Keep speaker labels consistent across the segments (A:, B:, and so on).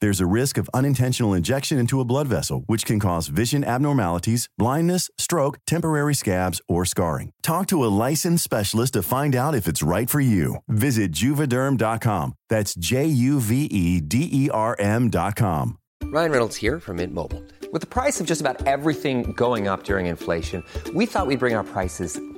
A: There's a risk of unintentional injection into a blood vessel, which can cause vision abnormalities, blindness, stroke, temporary scabs, or scarring. Talk to a licensed specialist to find out if it's right for you. Visit juvederm.com. That's J U V E D E R M.com.
B: Ryan Reynolds here from Mint Mobile. With the price of just about everything going up during inflation, we thought we'd bring our prices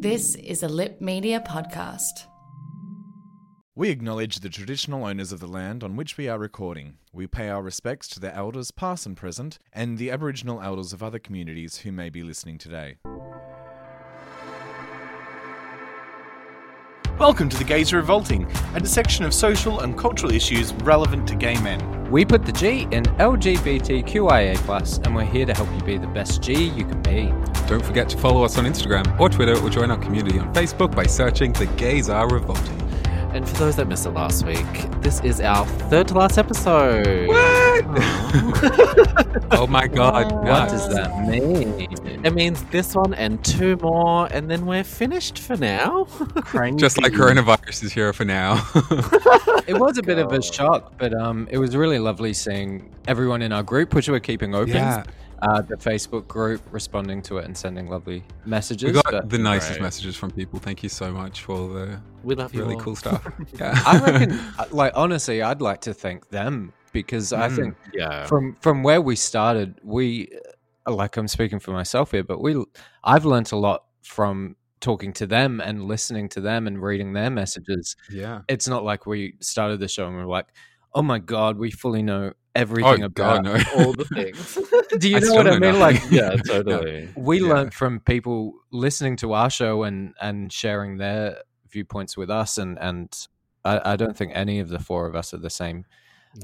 C: This is a Lipp Media podcast.
D: We acknowledge the traditional owners of the land on which we are recording. We pay our respects to the elders, past and present, and the Aboriginal elders of other communities who may be listening today.
E: welcome to The Gays Revolting, a dissection of social and cultural issues relevant to gay men.
F: We put the G in LGBTQIA, and we're here to help you be the best G you can be.
G: Don't forget to follow us on Instagram or Twitter or join our community on Facebook by searching The Gays Are Revolting.
H: And for those that missed it last week, this is our third to last episode. What?
G: oh my god.
H: What
G: nuts.
H: does that mean? It means this one and two more, and then we're finished for now.
G: Just like coronavirus is here for now.
F: It was a bit of a shock, but um, it was really lovely seeing everyone in our group, which we're keeping open.
G: Yeah.
F: Uh, the Facebook group responding to it and sending lovely messages.
G: we got
F: but-
G: the nicest
D: Great.
G: messages from people. Thank you so much for the
H: we love
G: really cool stuff. Yeah.
F: I reckon, uh, like honestly, I'd like to thank them because I
G: Mm.
F: think
H: Yeah.
F: from from where we started, we uh, like I'm speaking for myself here, but we I've learnt a lot from talking to them and listening to them and reading their messages.
G: yeah.
F: It's not like we started the show and we're like, oh my god, we fully know everything
G: Oh,
F: about
G: God, no.
H: all the things.
F: Do you
G: I
F: know what I mean?
G: nothing.
F: Like,
H: yeah, totally.
F: we
G: Yeah.
F: learned from people listening to our show and and sharing their viewpoints with us, and and I, I don't think any of the four of us are the same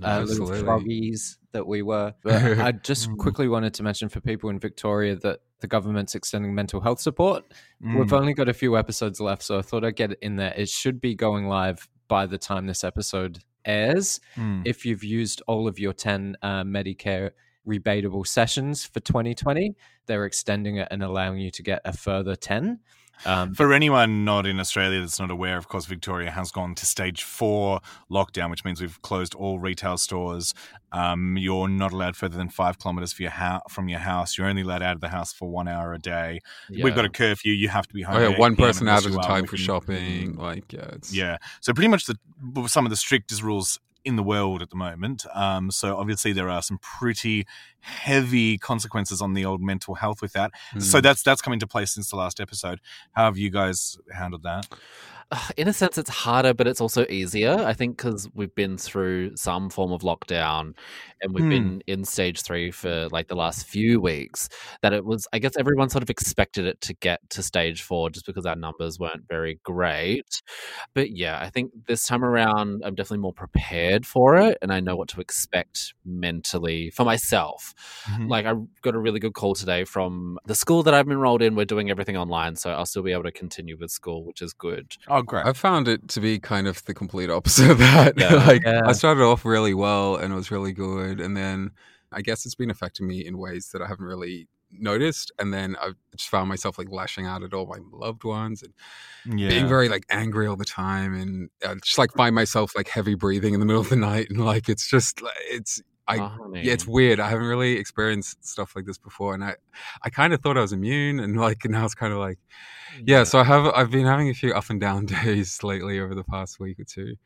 F: uh, little
G: Absolutely.
F: froggies that we were. But I just
G: Mm.
F: quickly wanted to mention for people in Victoria that the government's extending mental health support. We've
D: Mm.
F: only got a few episodes left, so I thought I'd get it in there. It should be going live by the time this episode airs.
D: Mm.
F: If you've used all of your 10 uh, Medicare rebatable sessions for 2020, they're extending it and allowing you to get a further 10. Um,
D: For anyone not in Australia that's not aware, of course, Victoria has gone to stage four lockdown, which means we've closed all retail stores. Um, you're not allowed further than five kilometers for your hou- from your house. You're only allowed out of the house for one hour a day. We've got a curfew. You have to be home.
G: Oh yeah, one person out at a time for shopping. Like yeah, it's
D: Yeah. So pretty much the some of the strictest rules in the world at the moment. Um, so obviously there are some pretty heavy consequences on the old mental health with that. So
G: Mm.
D: that's that's come into place since the last episode. How have you guys handled that?
H: In a sense, it's harder, but it's also easier. I think because we've been through some form of lockdown and we've
D: Hmm.
H: been in stage three for like the last few weeks, that it was, I guess everyone sort of expected it to get to stage four just because our numbers weren't very great. But yeah, I think this time around, I'm definitely more prepared for it and I know what to expect mentally for myself.
D: Mhm.
H: Like, I got a really good call today from the school that I've been enrolled in. We're doing everything online, so I'll still be able to continue with school, which is good.
D: Oh, great.
G: I found it to be kind of the complete opposite of that.
H: Yeah.
G: like
F: Yeah.
G: I started off really well and it was really good, and then I guess it's been affecting me in ways that I haven't really noticed. And then I just found myself like lashing out at all my loved ones and
D: yeah.
G: being very like angry all the time, and I just like find myself like heavy breathing in the middle of the night, and like it's just it's I
H: Oh,
G: yeah, it's weird. I haven't really experienced stuff like this before, and I I kind of thought I was immune, and like now it's kind of like yeah. So I have I've been having a few up and down days lately over the past week or two.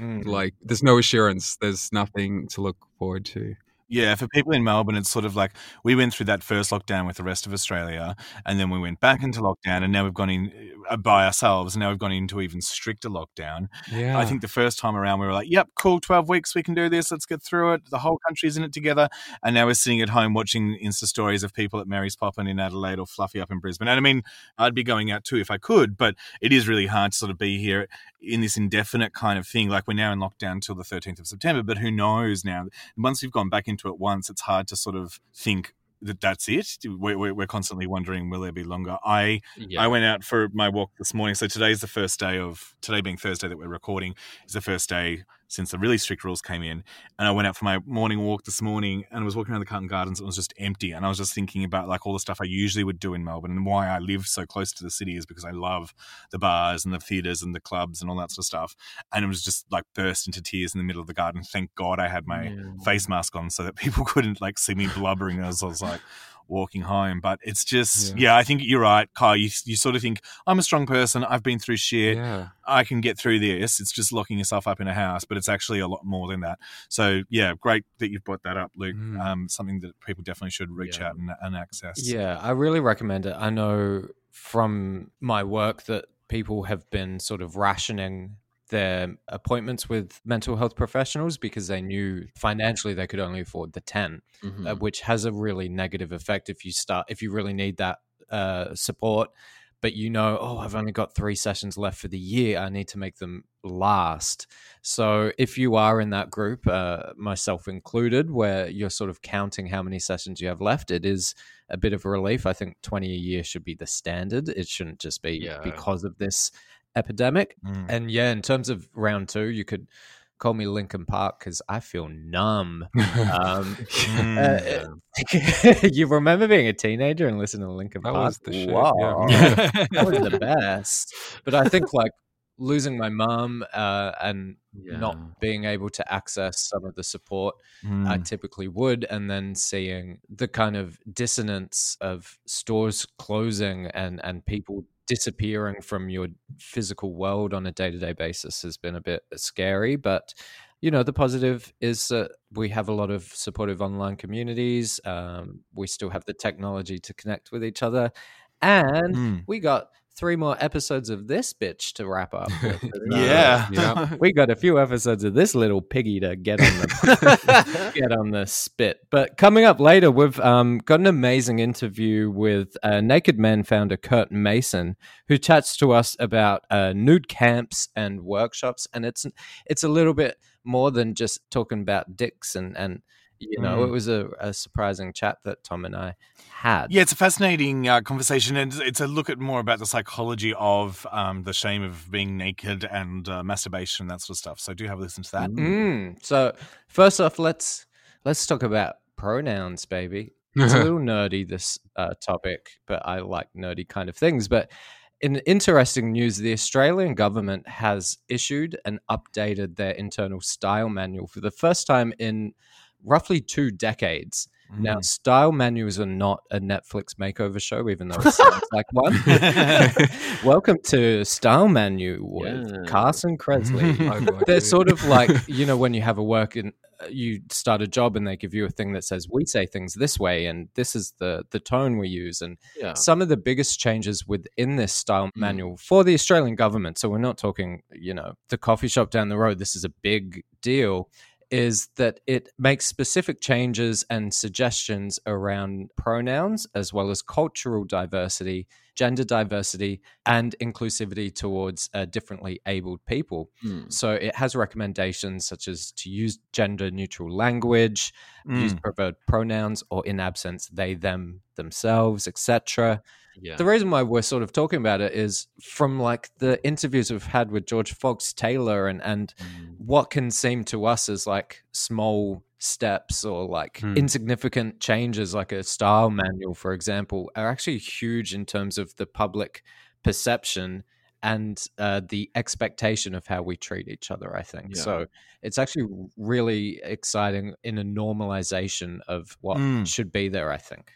F: Mm.
G: Like there's no assurance. There's nothing to look forward to.
D: Yeah, for people in Melbourne, it's sort of like we went through that first lockdown with the rest of Australia, and then we went back into lockdown, and now we've gone in uh, by ourselves, and now we've gone into even stricter lockdown.
G: Yeah,
D: I think the first time around we were like, "Yep, cool, twelve weeks, we can do this. Let's get through it. The whole country's in it together." And now we're sitting at home watching Insta stories of people at Mary's Poppin in Adelaide or Fluffy up in Brisbane. And I mean, I'd be going out too if I could, but it is really hard to sort of be here in this indefinite kind of thing. Like we're now in lockdown until the thirteenth of September, but who knows now? Once we've gone back into it once, it's hard to sort of think that that's it. We're constantly wondering, will there be longer? I
H: Yeah.
D: I went out for my walk this morning. So today's the first day of today being Thursday that we're recording is the first day since the really strict rules came in. And I went out for my morning walk this morning and I was walking around the Carlton Gardens. It was just empty. And I was just thinking about like all the stuff I usually would do in Melbourne and why I live so close to the city is because I love the bars and the theatres and the clubs and all that sort of stuff. And it was just like burst into tears in the middle of the garden. Thank God I had my
H: Yeah.
D: face mask on so that people couldn't like see me blubbering as I was like walking home. But it's just, yeah, I think you're right, Kyle. You, you sort of think, I'm a strong person. I've been through shit.
G: yeah.
D: I can get through this. It's just locking yourself up in a house, but it's actually a lot more than that. So, yeah, great that you've brought that up, Luke.
G: Mm.
D: Um, something that people definitely should reach
H: Yeah.
D: out and, and access.
F: Yeah, I really recommend it. I know from my work that people have been sort of rationing their appointments with mental health professionals because they knew financially they could only afford the 10
H: Mhm.
F: uh, which has a really negative effect if you start if you really need that uh, support. But you know oh i've only got three sessions left for the year. I need to make them last. So if you are in that group uh, myself included where you're sort of counting how many sessions you have left it is a bit of a relief. I think 20 a year should be the standard. It shouldn't just be
H: Yeah.
F: because of this epidemic
D: Mm.
F: and yeah in terms of round two you could call me Linkin Park because i feel numb um,
D: Mm.
F: uh, you remember being a teenager and listening to Linkin
G: That
F: Park?
G: was the shit,
F: Wow.
G: yeah.
F: that was the best. But I think like losing my mum uh, and
H: Yeah.
F: not being able to access some of the support I
D: Mm.
F: typically would, and then seeing the kind of dissonance of stores closing and and people disappearing from your physical world on a day to day basis has been a bit scary. But you know, the positive is that we have a lot of supportive online communities. Um, we still have the technology to connect with each other, and
D: Mm.
F: we got three more episodes of this bitch to wrap up. with.
D: Yeah.
G: Yeah.
F: we got a few episodes of this little piggy to get on the get on the spit. But coming up later, we've um, got an amazing interview with uh, Naked Man founder Curt Mason, who chats to us about uh, nude camps and workshops, and it's it's a little bit more than just talking about dicks and and you know
D: Mm.
F: it was a, a surprising chat that Tom and I had.
D: Yeah, it's a fascinating uh, conversation, and it's a look at more about the psychology of um, the shame of being naked and uh, masturbation, that sort of stuff. So do have a listen to that.
F: Mm. So first off, let's let's talk about pronouns, baby. It's a little nerdy this uh, topic, but I like nerdy kind of things. But in interesting news, the Australian government has issued and updated their internal style manual for the first time in roughly two decades. Now,
D: Mm.
F: style manuals are not a Netflix makeover show, even though it sounds like one. Welcome to Style Manual with
H: Yeah.
F: Carson
G: Kressley. Like
F: They're sort of like you know when you have a work and uh, you start a job and they give you a thing that says we say things this way and this is the the tone we use and
H: Yeah.
F: some of the biggest changes within this style
H: Mm.
F: manual for the Australian government so we're not talking you know the coffee shop down the road this is a big deal is that it makes specific changes and suggestions around pronouns as well as cultural diversity, gender diversity, and inclusivity towards uh, differently abled people.
H: Mm.
F: So it has recommendations such as to use gender neutral language, use
D: Mm.
F: preferred pronouns, or in absence, they, them, themselves, etc.
H: Yeah.
F: The reason why we're sort of talking about it is from like the interviews we've had with George Fox Taylor and and
H: Mm.
F: what can seem to us as like small steps or like
G: Hmm.
F: insignificant changes like a style manual for example are actually huge in terms of the public perception and uh, the expectation of how we treat each other. I think
H: Yeah.
F: so. It's actually really exciting in a normalization of what
D: Mm.
F: should be there. I think.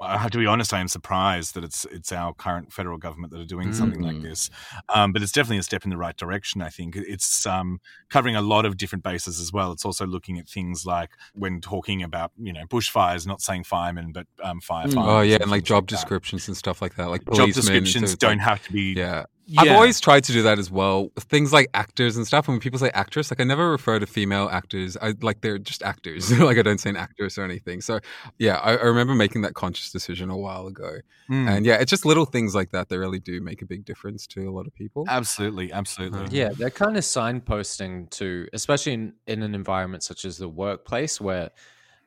D: I have to be honest. I am surprised that it's it's our current federal government that are doing something like
H: Mm.
D: this. Um, but it's definitely a step in the right direction. I think it's um, covering a lot of different bases as well. It's also looking at things like when talking about you know bushfires, not saying firemen but um, firefighters.
G: Oh yeah, and like job
D: like that.
G: descriptions and stuff like that. Like
D: Job
G: policemen, so
D: descriptions don't
G: like-
D: have to be.
G: Yeah.
D: Yeah.
G: I've always tried to do that as well. Things like actors and stuff. And when people say actress, like I never refer to female actors. I like they're just actors. like I don't say an actress or anything. So yeah, I, I remember making that conscious decision a while ago.
D: Mm.
G: And yeah, it's just little things like that that really do make a big difference to a lot of people.
D: Absolutely, absolutely.
F: Yeah, they're kind of signposting to, especially in, in an environment such as the workplace where,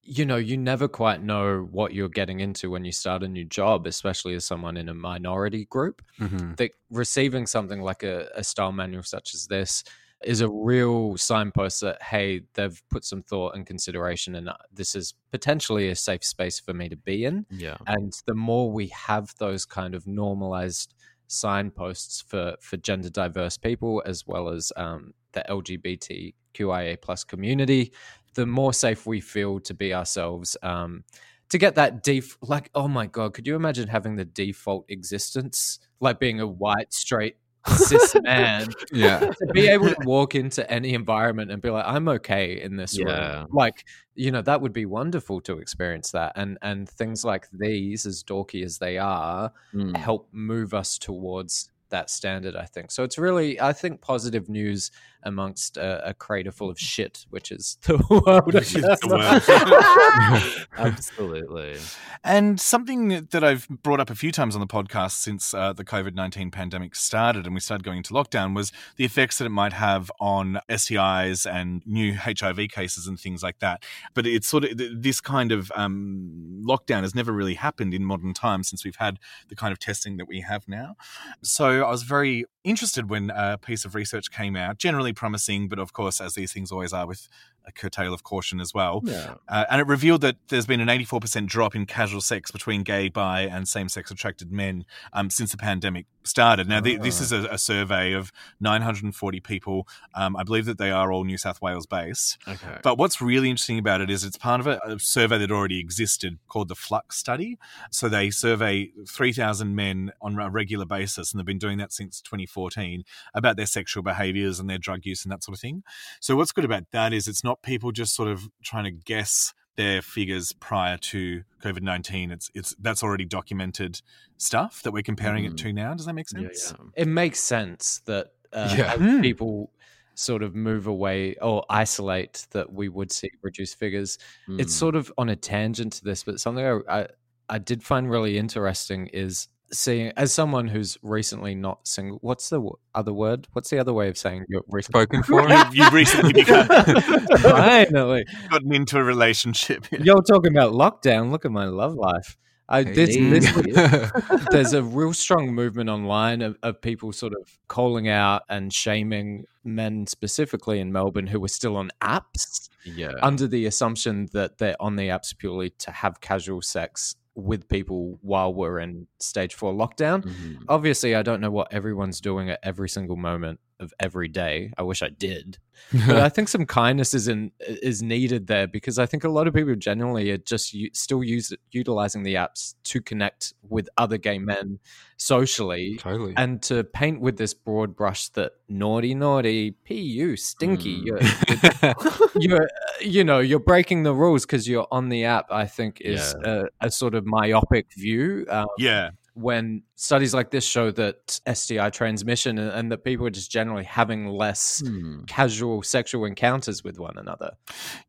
F: you know, you never quite know what you're getting into when you start a new job, especially as someone in a minority group.
G: Mhm.
F: That receiving something like a, a style manual such as this is a real signpost that, hey, they've put some thought and consideration, and uh, this is potentially a safe space for me to be in.
H: Yeah.
F: And the more we have those kind of normalized signposts for for gender diverse people as well as um, the LGBTQIA plus community, the more safe we feel to be ourselves. Um, to get that def like oh my god, could you imagine having the default existence like being a white straight cis man
G: Yeah.
F: to be able to walk into any environment and be like i'm okay in this
H: Yeah.
F: room like you know that would be wonderful to experience that and and things like these as dorky as they are
H: Mm.
F: help move us towards that standard i think so it's really i think positive news amongst a, a crater full of shit which is the world,
D: Which is
F: guess.
D: the
H: Absolutely.
D: And something that I've brought up a few times on the podcast since uh, the COVID 19 pandemic started and we started going into lockdown was the effects that it might have on STIs and new HIV cases and things like that. But it's sort of this kind of um, lockdown has never really happened in modern times since we've had the kind of testing that we have now. So I was very interested when a piece of research came out, generally promising, but of course, as these things always are, with a curtail of caution as well.
H: Yeah.
D: Uh, and it revealed that there's been an 84% drop in casual sex between gay, bi, and same sex attracted men um, since the pandemic started. Now, th- this is a, a survey of 940 people. Um, I believe that they are all New South Wales based.
H: Okay.
D: But what's really interesting about it is it's part of a, a survey that already existed called the Flux Study. So they survey 3,000 men on a regular basis, and they've been doing that since 2014 about their sexual behaviors and their drug use and that sort of thing. So what's good about that is it's not people just sort of trying to guess their figures prior to COVID nineteen. It's it's that's already documented stuff that we're comparing it
H: Mhm.
D: to now. Does that make sense?
H: yeah.
F: it makes sense that uh,
G: Yeah.
F: as
D: Hmm.
F: people sort of move away or isolate that we would see reduced figures it's
H: Mm.
F: sort of on a tangent to this but something I, I i did find really interesting is seeing as someone who's recently not single what's the w- other word what's the other way of saying you're recently
G: Spoken for.
D: You've recently become,
F: finally
D: gotten into a relationship.
F: you're talking about lockdown look at my love life I, this, this, there's a real strong movement online of, of people sort of calling out and shaming men specifically in Melbourne who were still on apps
H: yeah.
F: under the assumption that they're on the apps purely to have casual sex with people while we're in stage four lockdown.
H: Mhm.
F: Obviously, I don't know what everyone's doing at every single moment of every day. I wish I did. But I think some kindness is in, is needed there because I think a lot of people generally are just u- still use utilizing the apps to connect with other gay men socially
G: totally.
F: and to paint with this broad brush that naughty naughty pu stinky
H: Mm.
F: you're, you're you know you're breaking the rules because you're on the app i think is a, a sort of myopic view um,
D: yeah.
F: when studies like this show that sti transmission and, and that people are just generally having less
H: Hmm.
F: casual sexual encounters with one another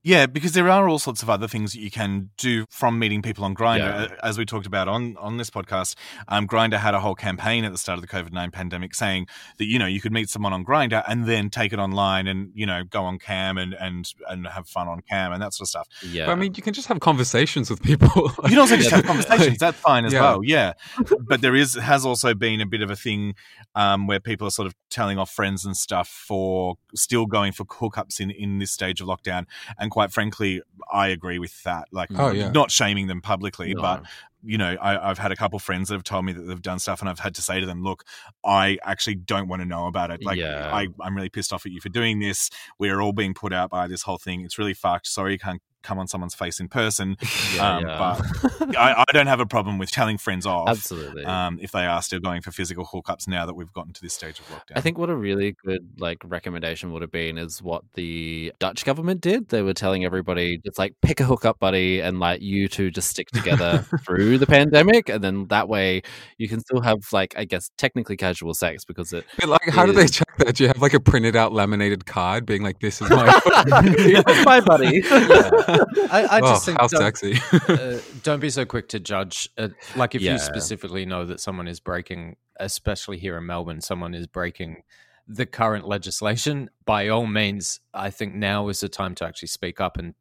D: Yeah, because there are all sorts of other things that you can do from meeting people on Grindr.
H: Yeah.
D: As we talked about on on this podcast, um, Grindr had a whole campaign at the start of the COVID nine pandemic saying that you know you could meet someone on Grindr and then take it online and you know go on cam and and and have fun on cam and that sort of stuff.
H: Yeah.
G: But I mean, you can just have conversations with people.
D: You can also just have conversations. That's fine as
G: Yeah.
D: well. Yeah, but there is has also been a bit of a thing um, where people are sort of telling off friends and stuff for still going for hookups in in this stage of lockdown. And quite frankly, I agree with that. Like,
G: Oh, yeah.
D: not shaming them publicly,
H: No.
D: but you know, I, I've had a couple friends that have told me that they've done stuff, and I've had to say to them, "Look, I actually don't want to know about it. Like,
H: Yeah.
D: I, I'm really pissed off at you for doing this. We're all being put out by this whole thing. It's really fucked. Sorry, you can't come on someone's face in person.
H: Yeah,
D: um,
H: yeah.
D: But I, I don't have a problem with telling friends off.
H: Absolutely.
D: Um, if they are still going for physical hookups now that we've gotten to this stage of lockdown.
H: I think what a really good like recommendation would have been is what the Dutch government did. They were telling everybody just like pick a hookup buddy and like you two just stick together through the pandemic, and then that way you can still have like I guess technically casual sex because it.
G: But like, how do they check that? Do you have like a printed out laminated card being like, "This is my
H: my buddy.
F: I, I
G: Oh,
F: just think
G: how
F: don't,
G: sexy.
F: uh, don't be so quick to judge. Uh, like if
H: Yeah.
F: you specifically know that someone is breaking, especially here in Melbourne, someone is breaking the current legislation. By all means, I think now is the time to actually speak up. And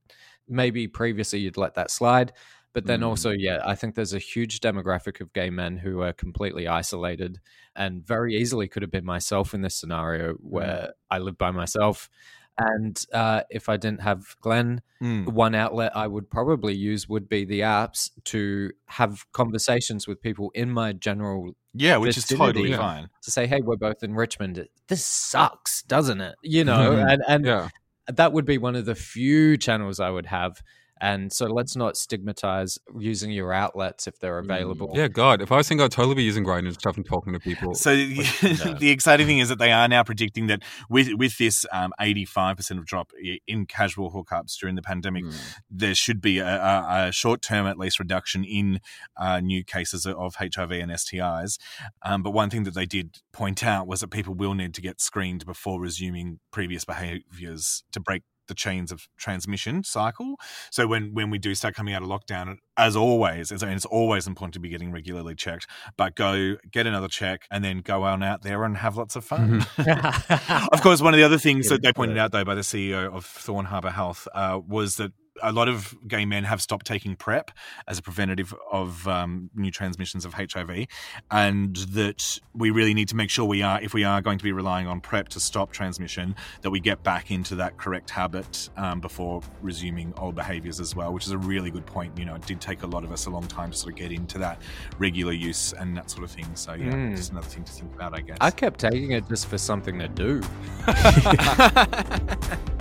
F: maybe previously you'd let that slide. But then
H: Mm.
F: also, yeah, I think there's a huge demographic of gay men who are completely isolated and very easily could have been myself in this scenario where I live by myself. And uh, if I didn't have Glenn,
D: Mm.
F: one outlet I would probably use would be the apps to have conversations with people in my general
D: yeah, which is totally fine.
F: to say, "Hey, we're both in Richmond. This sucks, doesn't it?" You know,
D: Mhm.
F: and and
G: yeah.
F: that would be one of the few channels I would have. And so let's not stigmatize using your outlets if they're available.
G: Yeah, God. If I was single, I'd totally be using Grindr and stuff and talking to people.
D: So the exciting thing is that they are now predicting that with with this um, 85% of drop in casual hookups during the pandemic, there should be a, a, a short term at least reduction in uh, new cases of HIV and STIs. Um, but one thing that they did point out was that people will need to get screened before resuming previous behaviours to break the chains of transmission cycle. So when when we do start coming out of lockdown, as always, it's, it's always important to be getting regularly checked. But go get another check and then go on out there and have lots of fun. of course, one of the other things that they pointed out, though, by the CEO of Thorn Harbour Health uh, was that a lot of gay men have stopped taking PrEP as a preventative of um, new transmissions of HIV, and that we really need to make sure we are, if we are going to be relying on PrEP to stop transmission, that we get back into that correct habit um, before resuming old behaviours as well, which is a really good point. You know, it did take a lot of us a long time to sort of get into that regular use and that sort of thing. So yeah,
F: Mm.
D: just another thing to think about, I guess.
F: I kept taking it just for something to do.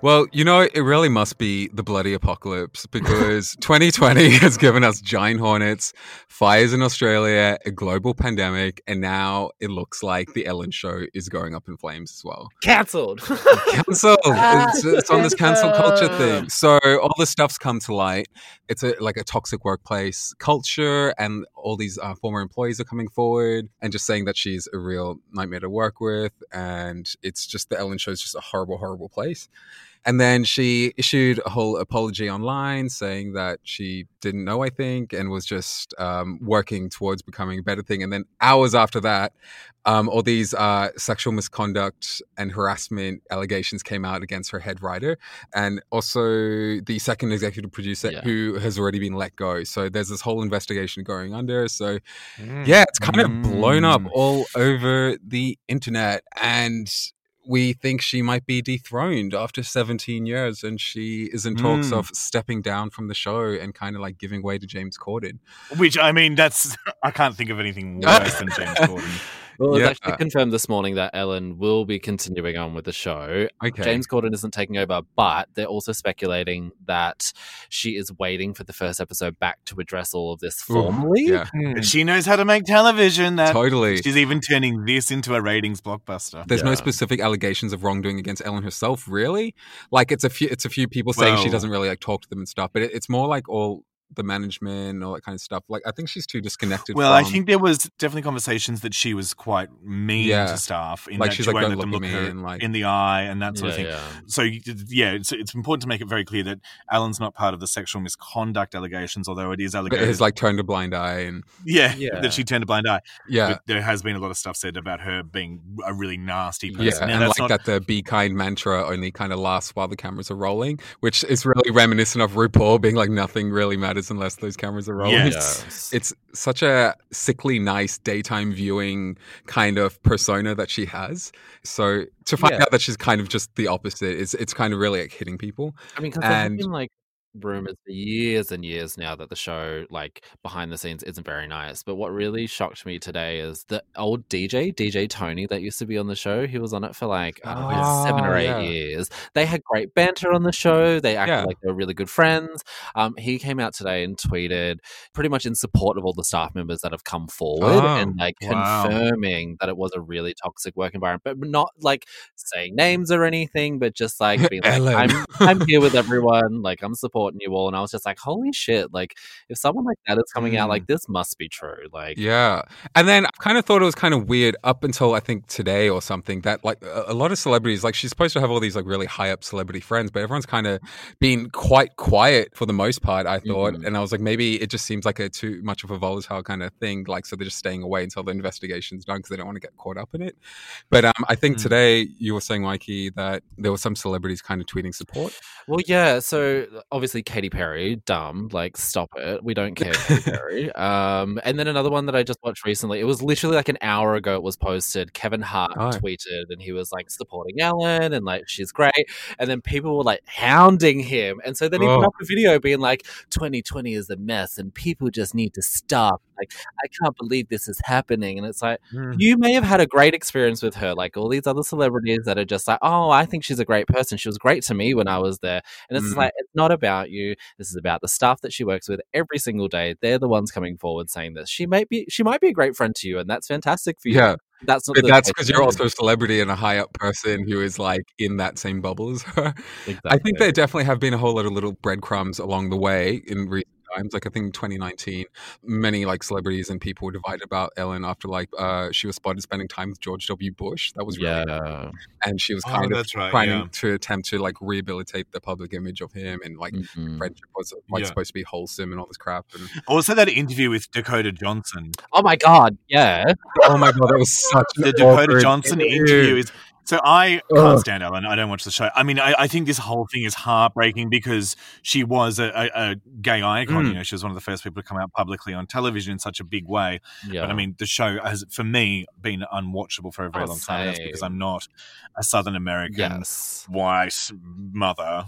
G: Well, you know, it really must be the bloody apocalypse because 2020 has given us giant hornets, fires in Australia, a global pandemic, and now it looks like the Ellen show is going up in flames as well.
H: Cancelled.
G: Cancelled. it's, ah, it's on this cancel culture thing. So all this stuff's come to light. It's a like a toxic workplace culture, and all these uh, former employees are coming forward and just saying that she's a real nightmare to work with, and it's just the Ellen show is just a horrible, horrible place. And then she issued a whole apology online saying that she didn't know, I think, and was just um, working towards becoming a better thing. And then hours after that, um, all these uh, sexual misconduct and harassment allegations came out against her head writer and also the second executive producer
H: Yeah.
G: who has already been let go. So there's this whole investigation going under. So
F: Mm.
G: yeah, it's kind of blown up
D: Mm.
G: all over the internet. And we think she might be dethroned after 17 years. And she is in talks
D: Mm.
G: of stepping down from the show and kind of like giving way to James Corden.
D: Which I mean, that's I can't think of anything worse than James Corden.
H: Well, it's
G: Yeah.
H: actually confirmed this morning that Ellen will be continuing on with the show.
G: Okay.
H: James Corden isn't taking over, but they're also speculating that she is waiting for the first episode back to address all of this
G: Ooh,
H: formally.
G: Yeah,
D: But hmm. she knows how to make television. That
G: totally.
D: she's even turning this into a ratings blockbuster.
G: There's no specific allegations of wrongdoing against Ellen herself, really. Like it's a few, it's a few people saying she doesn't really like talk to them and stuff, but it, it's more like all the management and all that kind of stuff. Like I think she's too disconnected.
D: Well, I think there was definitely conversations that she was quite mean
G: Yeah.
D: to staff. In
G: Like
D: that
G: she's
D: she
G: like,
D: won't
G: "Don't
D: let them
G: look
D: look
G: at me,"
D: her
G: and, like-
D: in the eye and that sort of thing.
H: yeah.
D: So yeah, it's, it's important to make it very clear that Alan's not part of the sexual misconduct allegations, although it is
G: but
D: allegations.
G: it's like turned a blind eye and
D: yeah,
F: Yeah.
D: that she turned a blind eye.
G: yeah.
D: But there has been a lot of stuff said about her being a really nasty person.
G: Yeah, and
D: that's
G: like
D: not-
G: that the be kind mantra only kind of lasts while the cameras are rolling, which is really reminiscent of RuPaul being like nothing really matters matters unless those cameras are rolling.
D: Yes.
G: It's, it's such a sickly nice daytime viewing kind of persona that she has. So to find
F: Yeah.
G: out that she's kind of just the opposite, it's it's kind of really like hitting people.
H: I mean, because there have
G: And-
H: been like rumors for years and years now that the show, like behind the scenes, isn't very nice. But what really shocked me today is the old DJ, DJ Tony, that used to be on the show. He was on it for like don't know, seven or eight
G: yeah.
H: years. They had great banter on the show. They acted
G: Yeah.
H: like they were really good friends. Um, he came out today and tweeted pretty much in support of all the staff members that have come forward
G: Oh,
H: and like
D: wow.
H: confirming that it was a really toxic work environment, but not like saying names or anything, but just like being like, I'm I'm here with everyone, like I'm supporting you all. And I was just like, holy shit, like if someone like that is coming out, like this must be true. Like
G: Yeah. And then I kind of thought it was kind of weird up until I think today or something that like a, lot of celebrities, like she's supposed to have all these like really high up celebrity friends, but everyone's kind of been quite quiet for the most part, I thought.
H: Mhm.
G: And I was like, maybe it just seems like a too much of a volatile kind of thing. Like, so they're just staying away until the investigation's done because they don't want to get caught up in it. But um, I think
D: Mm.
G: today you were saying, Mikey, that there were some celebrities kind of tweeting support.
H: Well, yeah. So obviously, Katy Perry, dumb. Like, stop it. We don't care, Katy Perry. Um, and then another one that I just watched recently. It was literally like an hour ago. It was posted. Kevin Hart
G: Oh.
H: tweeted, and he was like supporting Ellen, and like she's great. And then people were like hounding him, and so then he put
G: Oh.
H: up a video being like, "2020 is a mess, and people just need to stop." Like, I can't believe this is happening. And it's like, you may have had a great experience with her, like all these other celebrities that are just like, oh, I think she's a great person. She was great to me when I was there. And it's
G: Mm.
H: like, it's not about you. This is about the staff that she works with every single day. They're the ones coming forward saying this. She might be, she might be a great friend to you, and that's fantastic for you.
G: Yeah.
H: That's not
G: But that's because you're also a celebrity and a high up person who is like in that same bubble as her. I think there definitely have been a whole lot of little breadcrumbs along the way in recent times. Like I think in 2019, many like celebrities and people were divided about Ellen after like uh, she was spotted spending time with George W. Bush. That was really
H: yeah.
G: and she was
D: Oh,
G: kind of
D: right,
G: trying
D: yeah.
G: to attempt to like rehabilitate the public image of him and like
H: Mhm.
G: friendship was like
D: Yeah.
G: supposed to be wholesome and all this crap. And
D: Also, that interview with Dakota Johnson.
H: Oh my God. Yeah.
G: oh my god, that was such
D: The Dakota Johnson
G: interview.
D: interview is. So I can't
G: Ugh.
D: stand Ellen. I don't watch the show. I mean, I, I think this whole thing is heartbreaking because she was a, a, a gay icon.
G: Mm.
D: You know, she was one of the first people to come out publicly on television in such a big way.
H: Yeah.
D: But I mean, the show has, for me, been unwatchable for a very
H: Oh,
D: long time. That's because. I'm not a Southern American
H: yes.
D: white mother.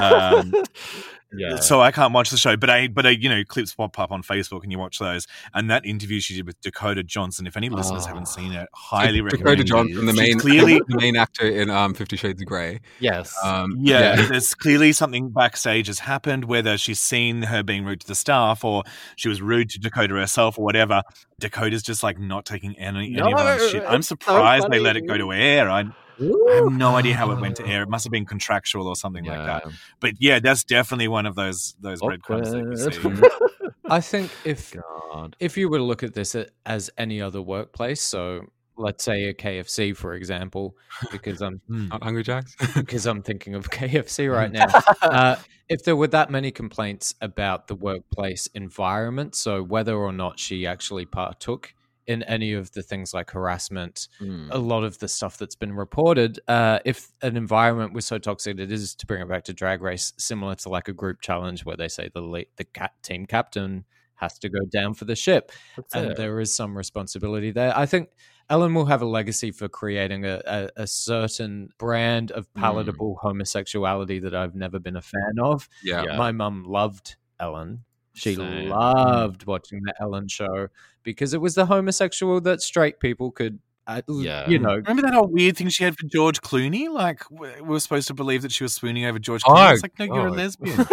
D: Um,
H: yeah.
D: So I can't watch the show, but I, but I, you know, clips pop up on Facebook and you watch those. And that interview she did with Dakota Johnson, if any listeners
H: Oh.
D: haven't seen it, highly
G: Dakota
D: recommend.
G: Johnson, the main
D: clearly,
G: the main actor in um, Fifty Shades of Grey.
H: yes.
G: Um,
D: yeah, there's clearly something backstage has happened, whether she's seen her being rude to the staff or she was rude to Dakota herself or whatever. Dakota's just like not taking any, any of that shit. I'm
H: it's so
D: surprised they let it go to air. I, I have no idea how it went to air. It must have been contractual or something like that. But yeah, that's definitely one of those those breadcrumbs that you see.
F: I think if
H: God.
F: if you were to look at this as any other workplace, so let's say a KFC, for example, because I'm
G: Not Hungry Jacks.
F: because I'm thinking of KFC right now. uh, if there were that many complaints about the workplace environment, so whether or not she actually partook in any of the things like harassment,
H: Mm.
F: a lot of the stuff that's been reported, uh, if an environment was so toxic, it is to bring it back to Drag Race, similar to like a group challenge where they say the le- the cat team captain has to go down for the ship,
H: That's
F: and
H: it.
F: there is some responsibility there. I think Ellen will have a legacy for creating a, a, a certain brand of
H: Mm.
F: palatable homosexuality that I've never been a fan of.
G: yeah.
H: Yeah.
F: My mum loved Ellen. She
H: Same.
F: loved watching the Ellen show because it was the homosexual that straight people could, uh,
H: Yeah.
F: you know,
D: Remember that whole weird thing she had for George Clooney? Like we we were supposed to believe that she was swooning over George Clooney.
G: Oh,
D: it's like, no, you're a lesbian.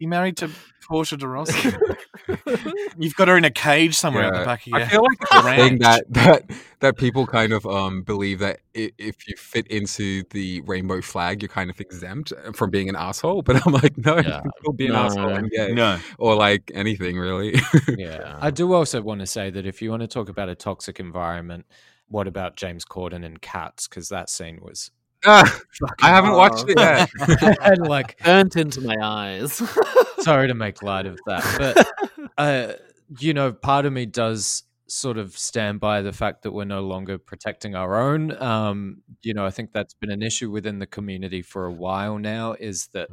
D: you married to Portia de Rossi. You've got her in a cage somewhere at the back of your
G: I feel like it's a thing that that that people kind of um believe that i- if you fit into the rainbow flag, you're kind of exempt from being an asshole. But I'm like, no, you
H: Yeah.
G: can still be an
H: No.
G: asshole and gay,
D: No.
G: or like anything really.
F: Yeah. I do also want to say that if you want to talk about a toxic environment, what about James Corden and Cats? Because that scene was.
G: Ah, I haven't watched it yet.
F: and like,
H: Burnt into my eyes.
F: sorry to make light of that, but uh, you know, part of me does sort of stand by the fact that we're no longer protecting our own. Um, you know, I think that's been an issue within the community for a while now. Is that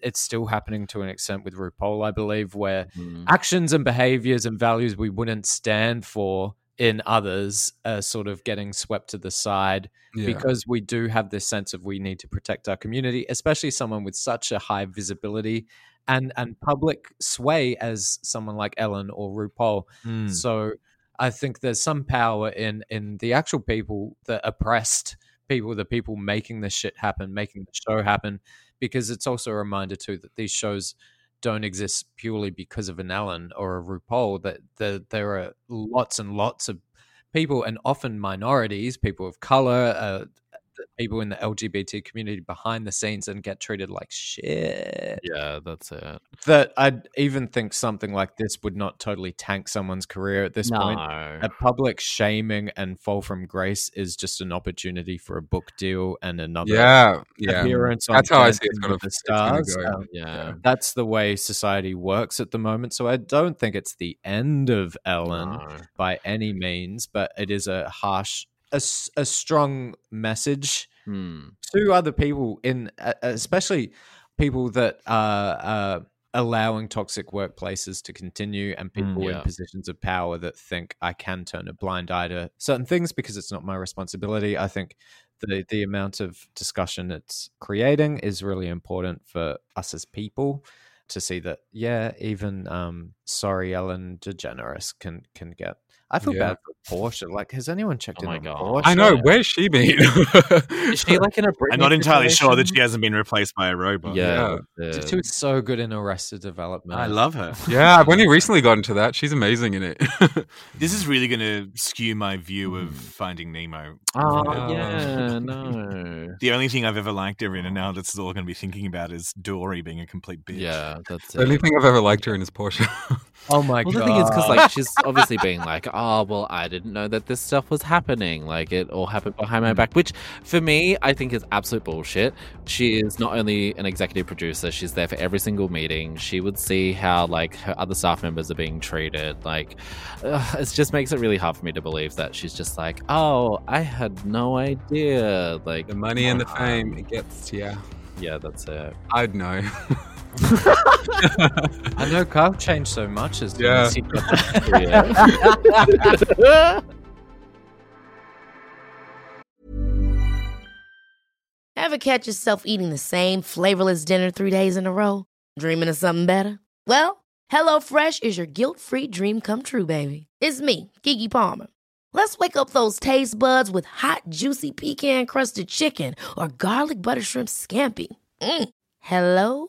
F: it's still happening to an extent with RuPaul, I believe, where
H: Mm.
F: actions and behaviors and values we wouldn't stand for in others are sort of getting swept to the side
G: Yeah.
F: because we do have this sense of we need to protect our community, especially someone with such a high visibility and and public sway as someone like Ellen or RuPaul.
D: Mm.
F: So I think there's some power in in the actual people, the oppressed people, the people making this shit happen, making the show happen, because it's also a reminder too that these shows don't exist purely because of an Ellen or a RuPaul. That the, there are lots and lots of people, and often minorities, people of color, uh, people in the LGBT community behind the scenes, and get treated like shit
H: Yeah, that's it.
F: that I'd even think something like this would not totally tank someone's career at this point. A public shaming and fall from grace is just an opportunity for a book deal and another
G: Yeah, yeah.
F: appearance.
G: That's
F: on
G: how I see it's gonna-
F: with the stars.
G: go.
F: Um,
H: Yeah.
F: that's the way society works at the moment. So I don't think it's the end of Ellen
H: No.
F: by any means, but it is a harsh, a, a strong message
H: Hmm.
F: to other people in uh, especially people that are uh, allowing toxic workplaces to continue and people in
H: yeah.
F: positions of power that think i can turn a blind eye to certain things because it's not my responsibility i think the, the amount of discussion it's creating is really important for us as people to see that yeah even um sorry ellen degeneres can can get i feel
G: Yeah.
F: bad for Portia. Like, has anyone checked
H: Oh
F: in
H: my
F: on
H: God.
F: Portia?
G: I know. Where's she been?
H: Is she like in a Britney
D: I'm not entirely sure that she hasn't been replaced by a robot.
H: Yeah.
F: She
H: that's
F: she was so good in Arrested Development.
D: I love her.
G: yeah, I've only recently got into that. She's amazing in it.
D: This is really going to skew my view of hmm. Finding Nemo.
H: Oh, yeah, no.
D: The only thing I've ever liked her in, and now that's all I'm going to be thinking about, is Dory being a complete bitch.
H: Yeah, that's
G: the only thing I've ever liked her in is Portia.
F: Oh my
H: Well,
F: god!
H: the thing is, because like she's obviously being like, "Oh, well, I didn't know that this stuff was happening. Like, it all happened behind my back." Which, for me, I think is absolute bullshit. She is not only an executive producer; she's there for every single meeting. She would see how like her other staff members are being treated. Like, ugh, it just makes it really hard for me to believe that she's just like, "Oh, I had no idea." Like
G: the money and the fame, it gets yeah.
H: Yeah, that's it.
G: I'd know.
F: I know Kyle changed so much as
G: Yeah.
F: he got
H: Yeah.
I: Ever catch yourself eating the same flavorless dinner three days in a row? Dreaming of something better? Well, HelloFresh is your guilt free dream come true, baby. It's me, Keke Palmer. Let's wake up those taste buds with hot, juicy pecan crusted chicken or garlic butter shrimp scampi. Mm. Hello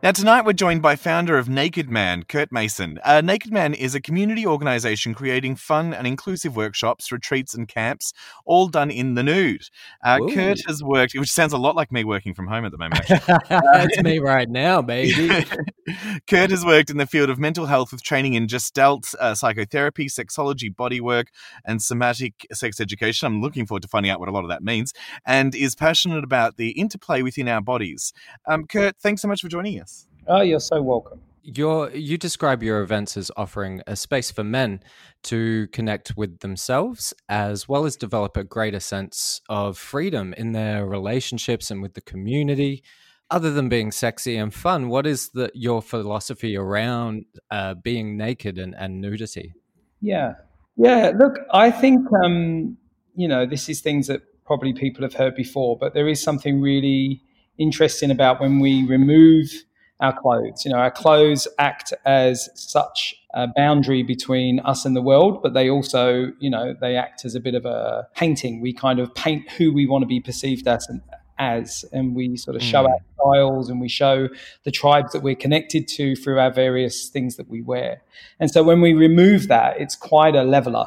D: Now, tonight we're joined by founder of Naked Man, Curt Mason. Uh, Naked Man is a community organization creating fun and inclusive workshops, retreats, and camps, all done in the nude. Uh, Curt has worked, which sounds a lot like me working from home at the moment.
F: That's me right now, baby.
D: Curt has worked in the field of mental health with training in gestalt uh, psychotherapy, sexology, bodywork, and somatic sex education. I'm looking forward to finding out what a lot of that means, and is passionate about the interplay within our bodies. Um, Curt, thanks so much for joining us.
J: Oh, you're so welcome.
F: Your you describe your events as offering a space for men to connect with themselves as well as develop a greater sense of freedom in their relationships and with the community. Other than being sexy and fun, what is the your philosophy around uh, being naked and, and nudity?
J: Yeah, yeah. Look, I think um, you know this is things that probably people have heard before, but there is something really interesting about when we remove our clothes. You know, our clothes act as such a boundary between us and the world, but they also, you know, they act as a bit of a painting. We kind of paint who we want to be perceived as and as, and we sort of show mm. our styles and we show the tribes that we're connected to through our various things that we wear. And so when we remove that, it's quite a leveler.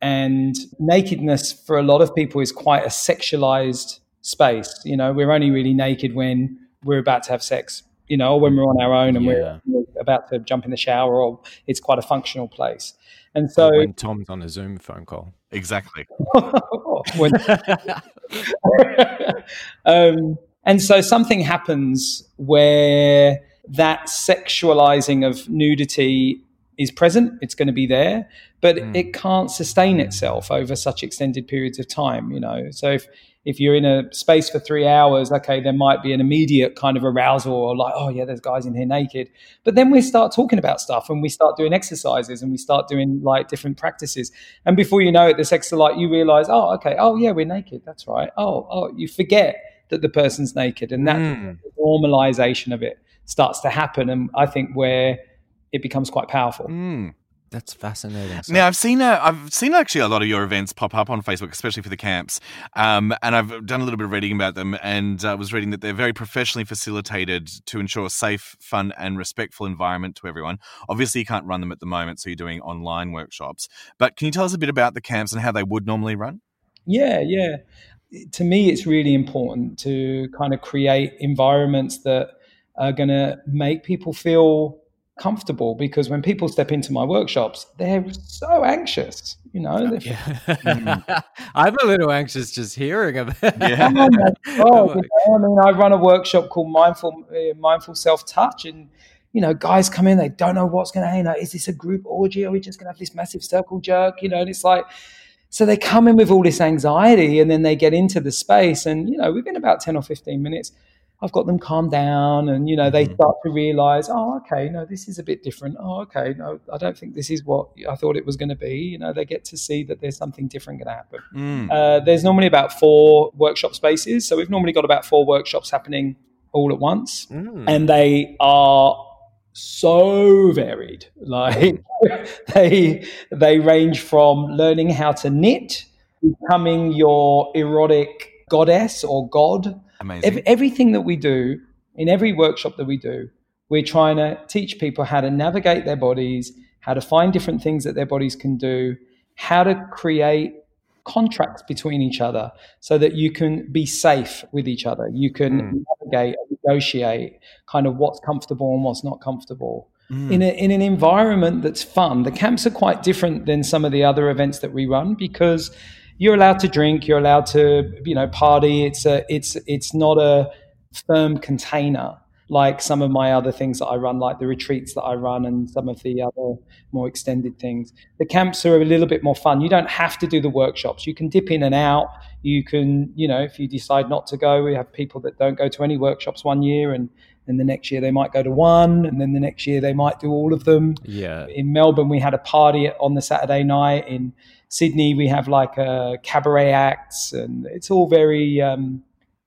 J: And nakedness for a lot of people is quite a sexualized space. You know, we're only really naked when we're about to have sex you know, when we're on our own and yeah. we're, about to jump in the shower, or it's quite a functional place. And so,
F: when Tom's on a Zoom phone call,
D: exactly.
J: when, um, and so something happens where that sexualizing of nudity is present. It's going to be there, but mm. it can't sustain itself over such extended periods of time. You know, so if if you're in a space for three hours, okay, there might be an immediate kind of arousal or like, oh yeah, there's guys in here naked. But then we start talking about stuff and we start doing exercises and we start doing like different practices. And before you know it, the sex like you realize, oh, okay, oh yeah, we're naked. That's right. Oh, oh, you forget that the person's naked, and that mm. normalization of it starts to happen. And I think where it becomes quite powerful.
D: Mm.
F: That's fascinating.
D: So. Now I've seen uh, I've seen actually a lot of your events pop up on Facebook, especially for the camps, um, and I've done a little bit of reading about them, and uh, was reading that they're very professionally facilitated to ensure a safe, fun, and respectful environment to everyone. Obviously, you can't run them at the moment, so you're doing online workshops. But can you tell us a bit about the camps and how they would normally run?
J: Yeah, yeah. To me, it's really important to kind of create environments that are going to make people feel comfortable because when people step into my workshops, they're so anxious. You know,
F: yeah. mm. I'm a little anxious just hearing about. It.
J: Yeah. oh I mean, I run a workshop called Mindful uh, Mindful Self Touch, and you know, guys come in, they don't know what's going to happen. Is this a group orgy? Are we just going to have this massive circle jerk? You know, and it's like. So they come in with all this anxiety and then they get into the space. And, you know, within about 10 or 15 minutes, I've got them calm down and, you know, they mm-hmm. start to realize, oh, okay, no, this is a bit different. Oh, okay, no, I don't think this is what I thought it was going to be. You know, they get to see that there's something different going to happen. Mm. Uh, there's normally about four workshop spaces. So we've normally got about four workshops happening all at once. Mm. And they are so varied. Like they, they range from learning how to knit, becoming your erotic goddess or god,
D: Amazing. Every,
J: everything that we do in every workshop that we do, we're trying to teach people how to navigate their bodies, how to find different things that their bodies can do, how to create contracts between each other so that you can be safe with each other. You can mm. navigate, negotiate kind of what's comfortable and what's not comfortable. Mm. In, a, in an environment that's fun, the camps are quite different than some of the other events that we run because you're allowed to drink, you're allowed to, you know, party. It's a, it's, it's not a firm container like some of my other things that I run, like the retreats that I run and some of the other more extended things. The camps are a little bit more fun. You don't have to do the workshops. You can dip in and out. You can, you know, if you decide not to go, we have people that don't go to any workshops one year and then the next year they might go to one and then the next year they might do all of them.
F: Yeah.
J: In Melbourne, we had a party on the Saturday night. In Sydney, we have like a cabaret acts, and it's all very um,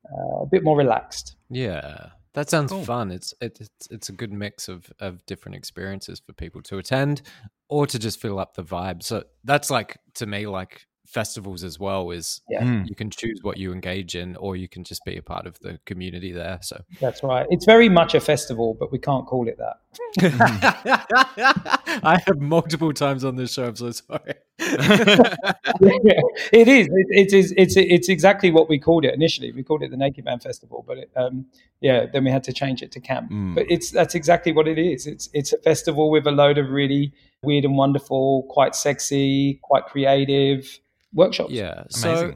J: uh, a bit more relaxed.
F: Yeah, that sounds cool. fun. It's it, it's it's a good mix of of different experiences for people to attend or to just fill up the vibe. So that's like to me like festivals as well is yeah. Hmm. you can choose what you engage in or you can just be a part of the community there so.
J: That's right. It's very much a festival but we can't call it that.
F: I have multiple times on this show i'm so sorry.
J: Yeah, it is. It, it is it's it's exactly what we called it initially. We called it the naked man festival but it, um, yeah then we had to change it to camp. Mm. but it's that's exactly what it is. It's it's a festival with a load of really weird and wonderful quite sexy quite creative workshops.
F: Yeah. Amazing. So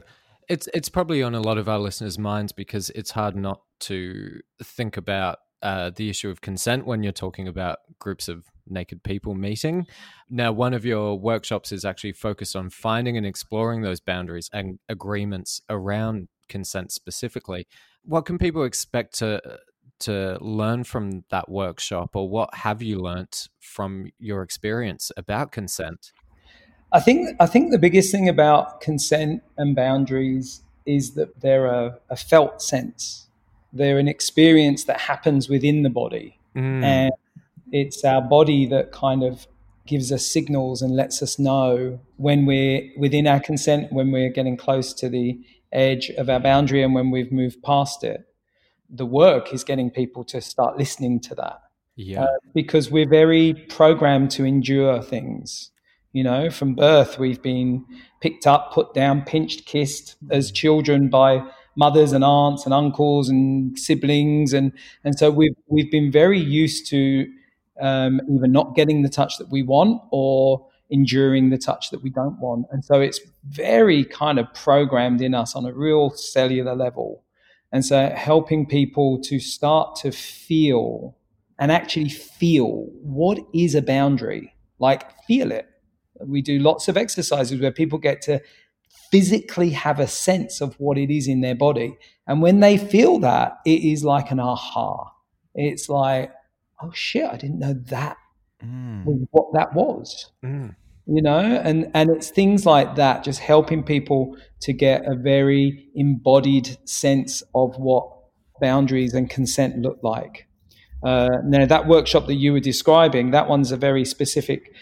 F: it's it's probably on a lot of our listeners' minds because it's hard not to think about uh, the issue of consent when you're talking about groups of naked people meeting. Now, one of your workshops is actually focused on finding and exploring those boundaries and agreements around consent specifically. What can people expect to to learn from that workshop, or what have you learnt from your experience about consent?
J: I think I think the biggest thing about consent and boundaries is that they're a, a felt sense. They're an experience that happens within the body, mm. and it's our body that kind of gives us signals and lets us know when we're within our consent, when we're getting close to the edge of our boundary, and when we've moved past it. The work is getting people to start listening to that.
F: Yeah. Uh,
J: because we're very programmed to endure things. You know, from birth, we've been picked up, put down, pinched, kissed as children by mothers and aunts and uncles and siblings, and and so we've we've been very used to um, either not getting the touch that we want or enduring the touch that we don't want, and so it's very kind of programmed in us on a real cellular level, and so helping people to start to feel and actually feel what is a boundary, like feel it we do lots of exercises where people get to physically have a sense of what it is in their body. And when they feel that, it is like an aha. It's like, oh shit, I didn't know that mm. what that was. Mm. You know, and, and it's things like that, just helping people to get a very embodied sense of what boundaries and consent look like. Uh, now, that workshop that you were describing, that one's a very specific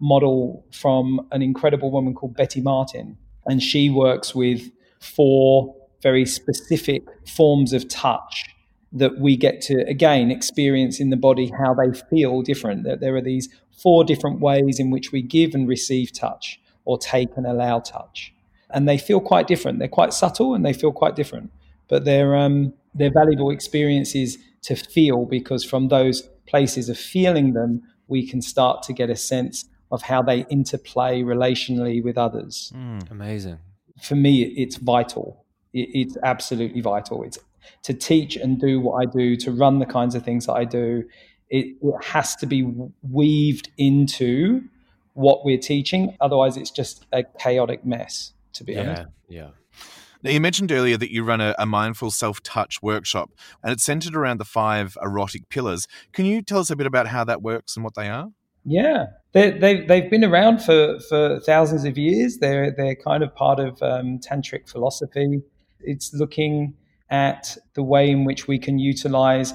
J: model from an incredible woman called Betty Martin. And she works with four very specific forms of touch that we get to, again, experience in the body how they feel different. That there are these four different ways in which we give and receive touch or take and allow touch. And they feel quite different. They're quite subtle and they feel quite different. But they're, um, they're valuable experiences to feel because from those places of feeling them, we can start to get a sense of how they interplay relationally with others.
F: Mm, amazing.
J: For me, it's vital. It, it's absolutely vital. It's to teach and do what I do, to run the kinds of things that I do. It, it has to be weaved into what we're teaching. Otherwise, it's just a chaotic mess. To be
F: yeah,
J: honest.
F: Yeah.
D: Now, you mentioned earlier that you run a, a mindful self touch workshop and it's centered around the five erotic pillars. Can you tell us a bit about how that works and what they are?
J: Yeah, they, they, they've been around for, for thousands of years. They're, they're kind of part of um, tantric philosophy. It's looking at the way in which we can utilize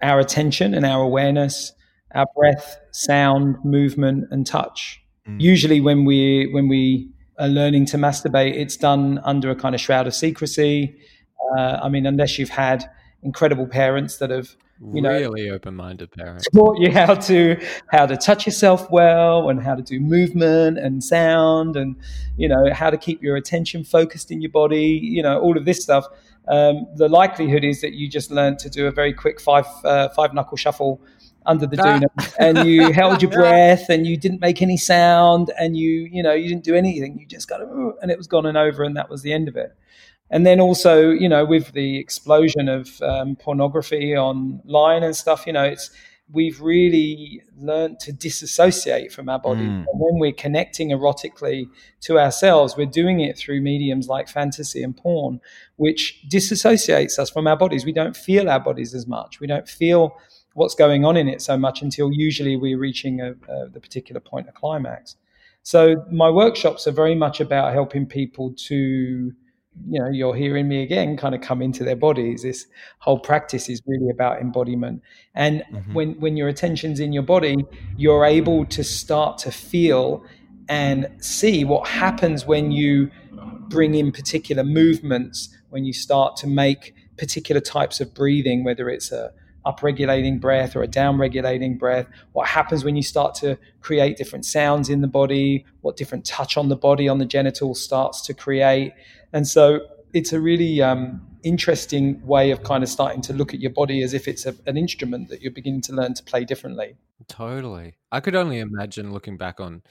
J: our attention and our awareness, our breath, sound, movement, and touch. Mm. Usually, when we when we are learning to masturbate, it's done under a kind of shroud of secrecy. Uh, I mean, unless you've had incredible parents that have you know,
F: really open-minded parents
J: taught you how to how to touch yourself well and how to do movement and sound and you know how to keep your attention focused in your body you know all of this stuff. Um, the likelihood is that you just learned to do a very quick five uh, five knuckle shuffle under the dune and you held your breath and you didn't make any sound and you you know you didn't do anything. You just got and it was gone and over and that was the end of it and then also, you know, with the explosion of um, pornography online and stuff, you know, it's we've really learned to disassociate from our body. Mm. And when we're connecting erotically to ourselves, we're doing it through mediums like fantasy and porn, which disassociates us from our bodies. We don't feel our bodies as much. We don't feel what's going on in it so much until usually we're reaching a, a, the particular point of climax. So my workshops are very much about helping people to you know you're hearing me again kind of come into their bodies. This whole practice is really about embodiment. And mm-hmm. when when your attention's in your body you're able to start to feel and see what happens when you bring in particular movements when you start to make particular types of breathing whether it's a upregulating breath or a downregulating breath. What happens when you start to create different sounds in the body what different touch on the body on the genitals starts to create and so it's a really um, interesting way of kind of starting to look at your body as if it's a, an instrument that you're beginning to learn to play differently.
F: Totally. I could only imagine looking back on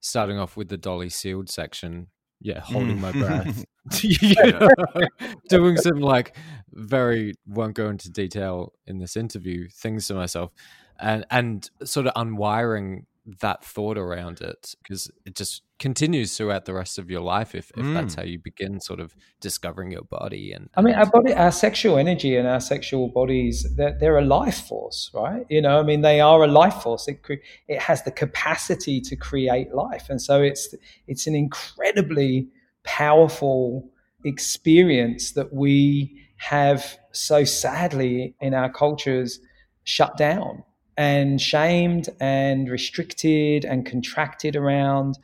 F: starting off with the Dolly Sealed section yeah, holding
D: Mm.
F: my breath, doing some like very won't go into detail in this interview things to myself, and and sort of unwiring that thought around it because it just continues throughout the rest of your life if, if that's
D: Mm.
F: how you begin sort of discovering your body and
J: I mean, our body, our sexual energy and our sexual bodies, they're, they're a life force, right? You know, I mean, they are a life force. It, cre- it has the capacity to create life. And so it's, it's an incredibly powerful experience that we have so sadly in our cultures shut down and shamed and restricted and contracted around.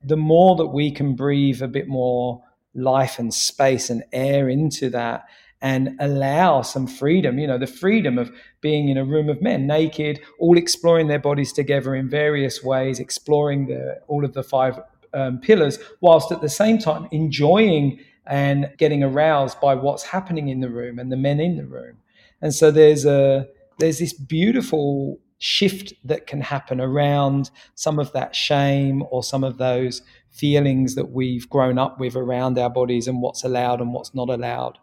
J: The more that we can breathe a bit more life and space and air into that and allow some freedom, you know, the freedom of being in a room of men naked, all exploring their bodies together in various ways, exploring the, all of the five um, pillars, whilst at the same time enjoying and getting aroused by what's happening in the room and the men in the room. And so there's a there's this beautiful shift that can happen around some of that shame or some of those feelings that we've grown up with around our bodies and what's allowed and what's not allowed.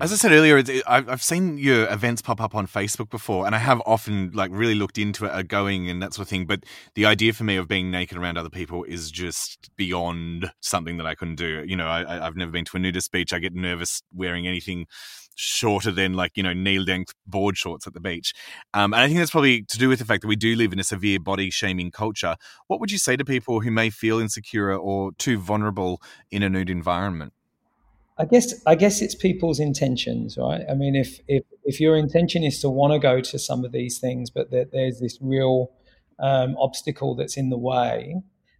D: As I said earlier, I've, I've seen your events pop up on Facebook before, and I have often like really looked into it, uh, going and that sort of thing. But the idea for me of being naked around other people is just beyond something that I couldn't do. You know, I, I- I've never been to a nudist beach. I get nervous wearing anything shorter than like you know knee length board shorts at the beach. Um, and I think that's probably to do with the fact that we do live in a severe body shaming culture. What would you say to people who may feel insecure or too vulnerable in a nude environment?
J: I guess I guess it's people's intentions, right? I mean, if if if your intention is to want to go to some of these things, but that there's this real um, obstacle that's in the way,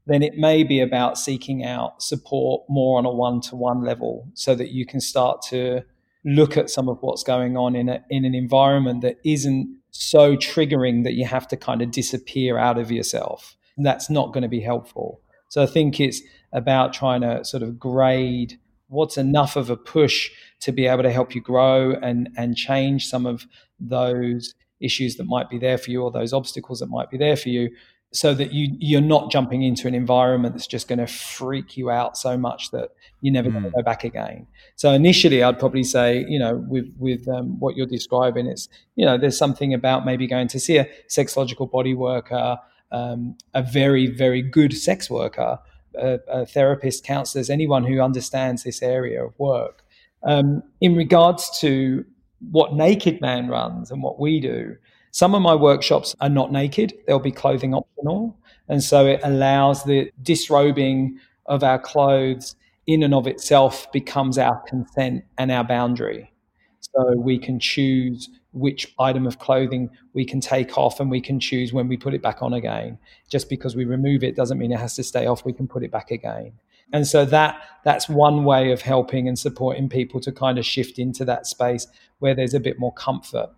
J: then it may be about seeking out support more on a one-to-one level, so that you can start to look at some of what's going on in a in an environment that isn't so triggering that you have to kind of disappear out of yourself. That's not going to be helpful. So I think it's about trying to sort of grade what's enough of a push to be able to help you grow and and change some of those issues that might be there for you or those obstacles that might be there for you so that you you're not jumping into an environment that's just going to freak you out so much that you're never going to go back again. So initially i'd probably say you know with with um, what you're describing it's you know there's something about maybe going to see a sexological body worker um, a very very good sex worker a, a therapist counselors anyone who understands this area of work. Um, in regards to what Naked Man runs and what we do, some of my workshops are not naked, they'll be clothing optional. And so it allows the disrobing of our clothes in and of itself becomes our consent and our boundary. So we can choose which item of clothing we can take off and we can choose when we put it back on again. Just because we remove it doesn't mean it has to stay off, we can put it back again. And so that that's one way of helping and supporting people to kind of shift into that space where there's a bit more comfort.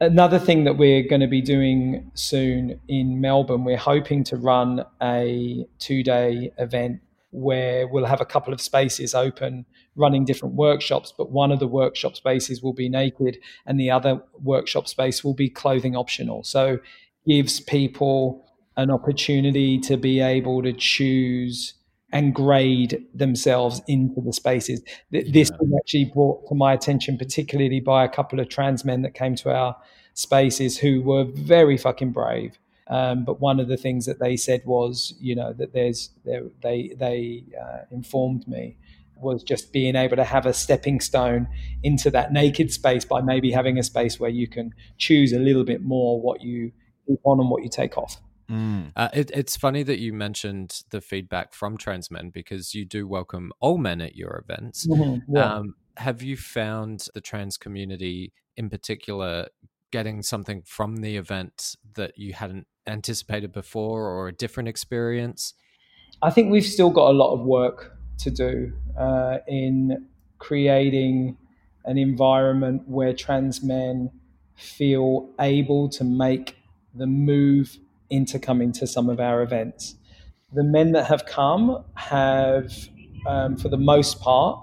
J: Another thing that we're going to be doing soon in Melbourne, we're hoping to run a two-day event where we'll have a couple of spaces open running different workshops, but one of the workshop spaces will be naked and the other workshop space will be clothing optional. So gives people an opportunity to be able to choose and grade themselves into the spaces. Th- This was actually brought to my attention, particularly by a couple of trans men that came to our spaces who were very fucking brave. Um, but one of the things that they said was, you know, that there's they they uh, informed me was just being able to have a stepping stone into that naked space by maybe having a space where you can choose a little bit more what you keep on and what you take off.
F: Uh, it, it's funny that you mentioned the feedback from trans men because you do welcome all men at your events.
J: Mhm, yeah.
F: Um, have you found the trans community in particular getting something from the event that you hadn't anticipated before or a different experience?
J: I think we've still got a lot of work to do uh, in creating an environment where trans men feel able to make the move into coming to some of our events. The men that have come have, um, for the most part,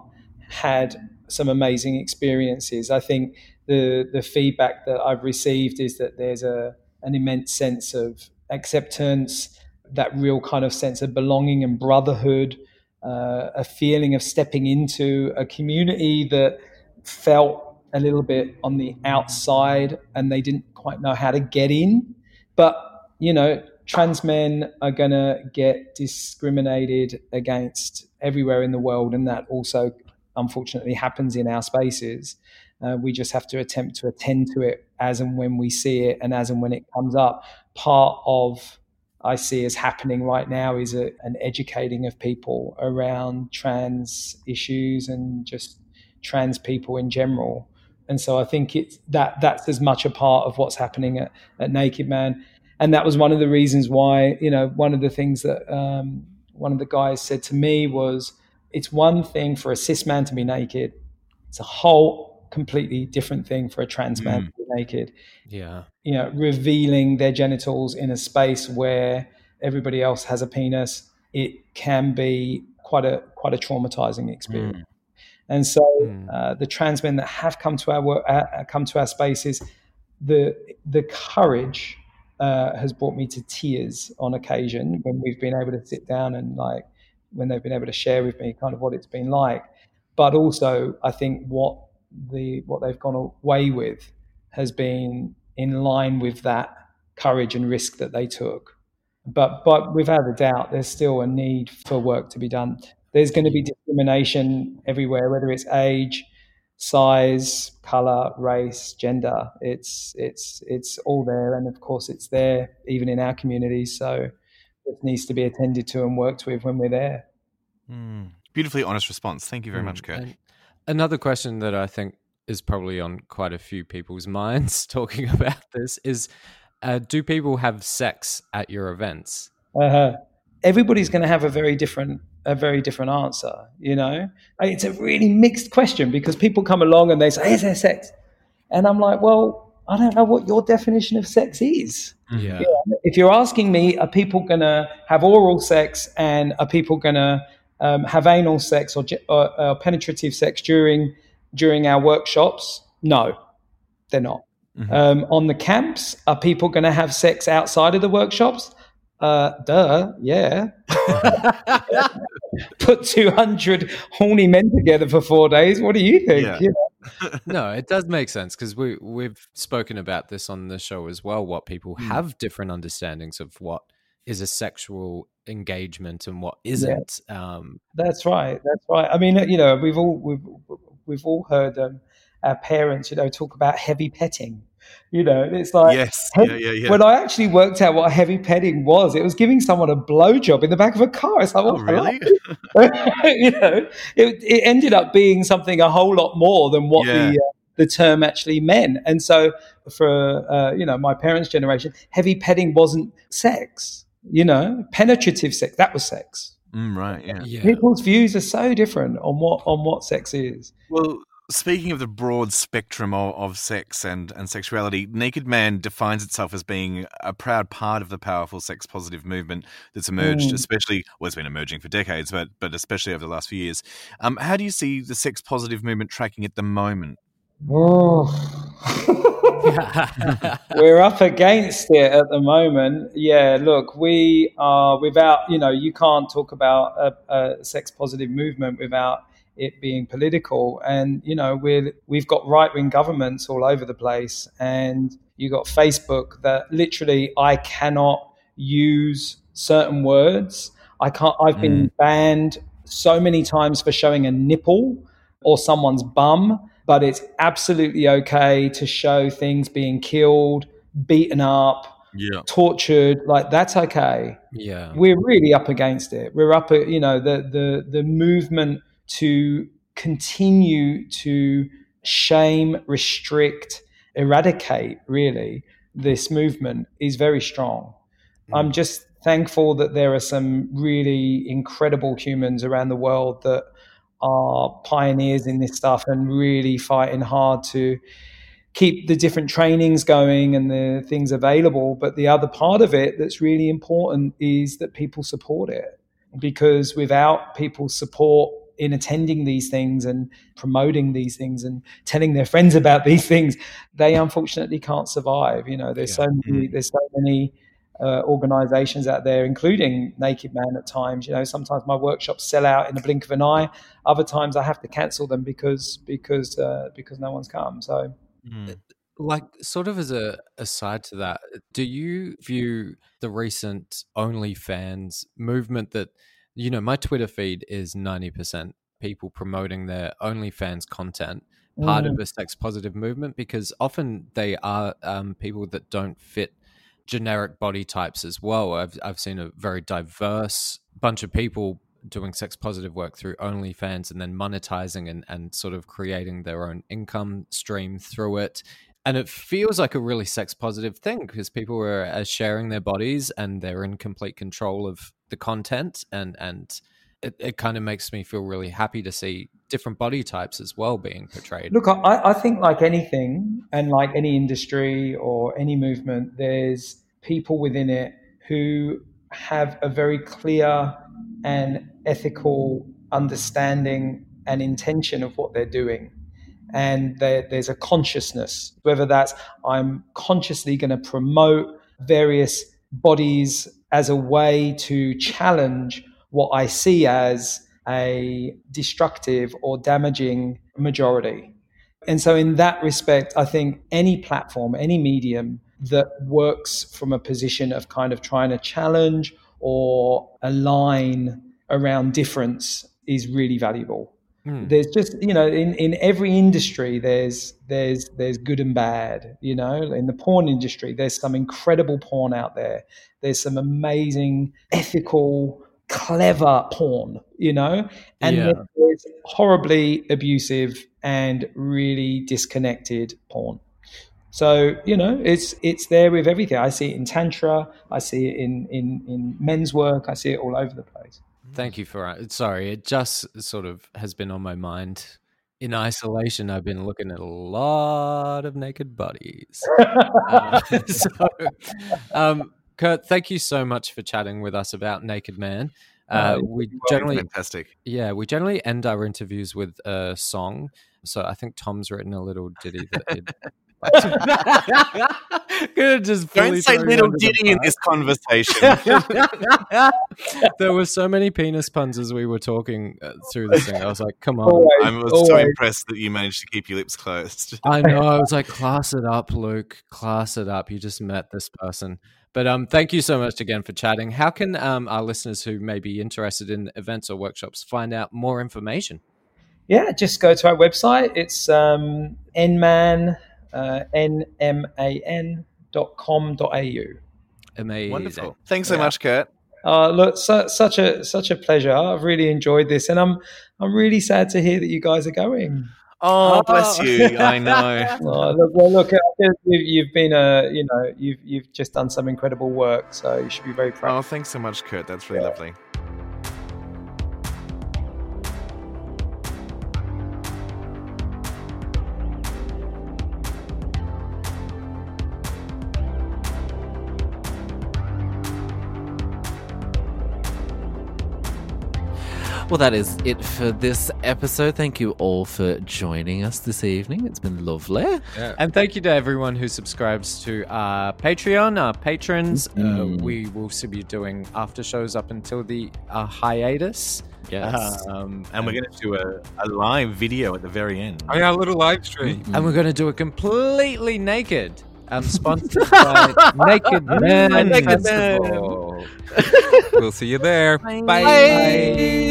J: had some amazing experiences. I think the the feedback that I've received is that there's a an immense sense of acceptance, that real kind of sense of belonging and brotherhood, uh, a feeling of stepping into a community that felt a little bit on the outside and they didn't quite know how to get in. But, you know, trans men are going to get discriminated against everywhere in the world. And that also, unfortunately, happens in our spaces. Uh, we just have to attempt to attend to it as and when we see it and as and when it comes up. Part of I see as happening right now is a, an educating of people around trans issues and just trans people in general. And so I think it's that that's as much a part of what's happening at, at Naked Man. And that was one of the reasons why, you know, one of the things that um, one of the guys said to me was, it's one thing for a cis man to be naked. It's a whole completely different thing for a trans man mm. to be naked.
F: Yeah.
J: You know, revealing their genitals in a space where everybody else has a penis, it can be quite a quite a traumatizing experience. Mm. And so, mm. uh, the trans men that have come to our work, uh, come to our spaces, the the courage uh, has brought me to tears on occasion when we've been able to sit down and like when they've been able to share with me kind of what it's been like. But also, I think what the what they've gone away with has been in line with that courage and risk that they took. But but without a doubt, there's still a need for work to be done there's going to be discrimination everywhere, whether it's age, size, color, race, gender. It's it's it's all there, and of course, it's there even in our communities. So it needs to be attended to and worked with when we're there.
D: Mm. Beautifully honest response. Thank you very mm. much, Curt. And
F: another question that I think is probably on quite a few people's minds talking about this is: uh, Do people have sex at your events?
J: Uh-huh. Everybody's going to have a very different a very different answer. You know, it's a really mixed question because people come along and they say, "Is there sex?" And I'm like, "Well, I don't know what your definition of sex is."
F: Yeah.
J: yeah. If you're asking me, are people going to have oral sex and are people going to um, have anal sex or, or uh, penetrative sex during during our workshops? No, they're not. Mm-hmm. Um, on the camps, are people going to have sex outside of the workshops? Uh, duh, yeah. Put 200 horny men together for four days. What do you think? Yeah. You
F: know? no, it does make sense because we we've spoken about this on the show as well. What people mm. have different understandings of what is a sexual engagement and what isn't.
J: Yeah. Um, That's right. That's right. I mean, you know, we've all we've we've all heard um, our parents, you know, talk about heavy petting. You know, it's like
D: yes, yeah, yeah, yeah.
J: when I actually worked out what heavy petting was, it was giving someone a blowjob in the back of a car. It's like, oh,
D: really?
J: you know, it, it, ended up being something a whole lot more than what yeah. the uh, the term actually meant. And so, for uh, you know, my parents' generation, heavy petting wasn't sex. You know, penetrative sex that was sex.
D: Mm, right. Yeah. yeah.
J: People's views are so different on what on what sex is.
D: Well, speaking of the broad spectrum of, of, sex and, and sexuality, Naked Man defines itself as being a proud part of the powerful sex positive movement that's emerged, mm. especially well, it's been emerging for decades, but but especially over the last few years. Um, how do you see the sex positive movement tracking at the moment?
J: Oh. We're up against it at the moment. Yeah, look, we are without, you know, you can't talk about a, a sex positive movement without it being political. And you know, we we've got right wing governments all over the place, and you got Facebook that literally I cannot use certain words. I can't. I've mm. been banned so many times for showing a nipple or someone's bum, but it's absolutely okay to show things being killed, beaten up.
D: Yeah.
J: tortured like that's okay
F: yeah
J: we're really up against it we're up you know the the the movement to continue to shame, restrict, eradicate, really, this movement is very strong. Mm. I'm just thankful that there are some really incredible humans around the world that are pioneers in this stuff and really fighting hard to keep the different trainings going and the things available. But the other part of it that's really important is that people support it. Because without people's support, in attending these things and promoting these things and telling their friends about these things, they unfortunately can't survive. You know, there's yeah. so many, mm. there's so many uh, organizations out there, including Naked Man at times. You know, sometimes my workshops sell out in the blink of an eye. Other times I have to cancel them because because uh, because no one's come. So.
F: Mm. Like, sort of as a aside to that, do you view the recent OnlyFans movement that, you know, my Twitter feed is 90% people promoting their OnlyFans content, part mm. of a sex positive movement? Because often they are um, people that don't fit generic body types as well. I've I've seen a very diverse bunch of people doing sex positive work through OnlyFans and then monetizing and, and sort of creating their own income stream through it. And it feels like a really sex positive thing because people are, are sharing their bodies and they're in complete control of the content and and it, it kind of makes me feel really happy to see different body types as well being portrayed.
J: Look, I, I think like anything and like any industry or any movement, there's people within it who have a very clear and ethical understanding and intention of what they're doing. And there, there's a consciousness, whether that's I'm consciously going to promote various bodies as a way to challenge what I see as a destructive or damaging majority. And so, in that respect, I think any platform, any medium that works from a position of kind of trying to challenge or align around difference is really valuable. Mm. There's just you know in, in every industry there's there's there's good and bad. You know, in the porn industry there's some incredible porn out there. There's some amazing ethical clever porn, you know, and yeah. there's horribly abusive and really disconnected porn. So you know, it's it's there with everything. I see it in tantra. I see it in in in men's work. I see it all over the place.
F: Thank you for uh, sorry. It just sort of has been on my mind. In isolation, I've been looking at a lot of naked bodies. uh, so, um, Curt, thank you so much for chatting with us about Naked Man. Uh, we generally
D: fantastic.
F: Yeah, we generally end our interviews with a song. So I think Tom's written a little ditty that
D: Could just don't say little ditty in this conversation.
F: there were so many penis puns as we were talking uh, through this thing. I was like, "Come on!"
D: Always, I was always. so impressed that you managed to keep your lips closed.
F: I know. I was like, "Class it up, Luke. Class it up. You just met this person." But um, thank you so much again for chatting. How can um, our listeners who may be interested in events or workshops find out more information?
J: Yeah, just go to our website. It's um, nman uh, nman.com.au.
F: Amazing.
D: Wonderful. Thanks so yeah. much, Curt.
J: Uh, look, su- such a such a pleasure. I've really enjoyed this, and I'm I'm really sad to hear that you guys are going.
D: Oh, oh. bless you! I know.
J: oh, look, well, look, you've been a you know you've you've just done some incredible work, so you should be very proud.
D: Oh, thanks so much, Curt. That's really yeah. lovely.
H: Well, that is it for this episode. Thank you all for joining us this evening. It's been lovely.
F: Yeah. And thank you to everyone who subscribes to our Patreon, our patrons. Mm. Uh, we will still be doing after shows up until the uh, hiatus.
D: Yes. Um, and we're going to do a, a, live video at the very end.
G: Oh, yeah, a little live stream.
F: Mm. And we're going to do it completely naked. Um, sponsored by Naked Man Naked Festival.
G: we'll see you there.
F: Bye. Bye. Bye.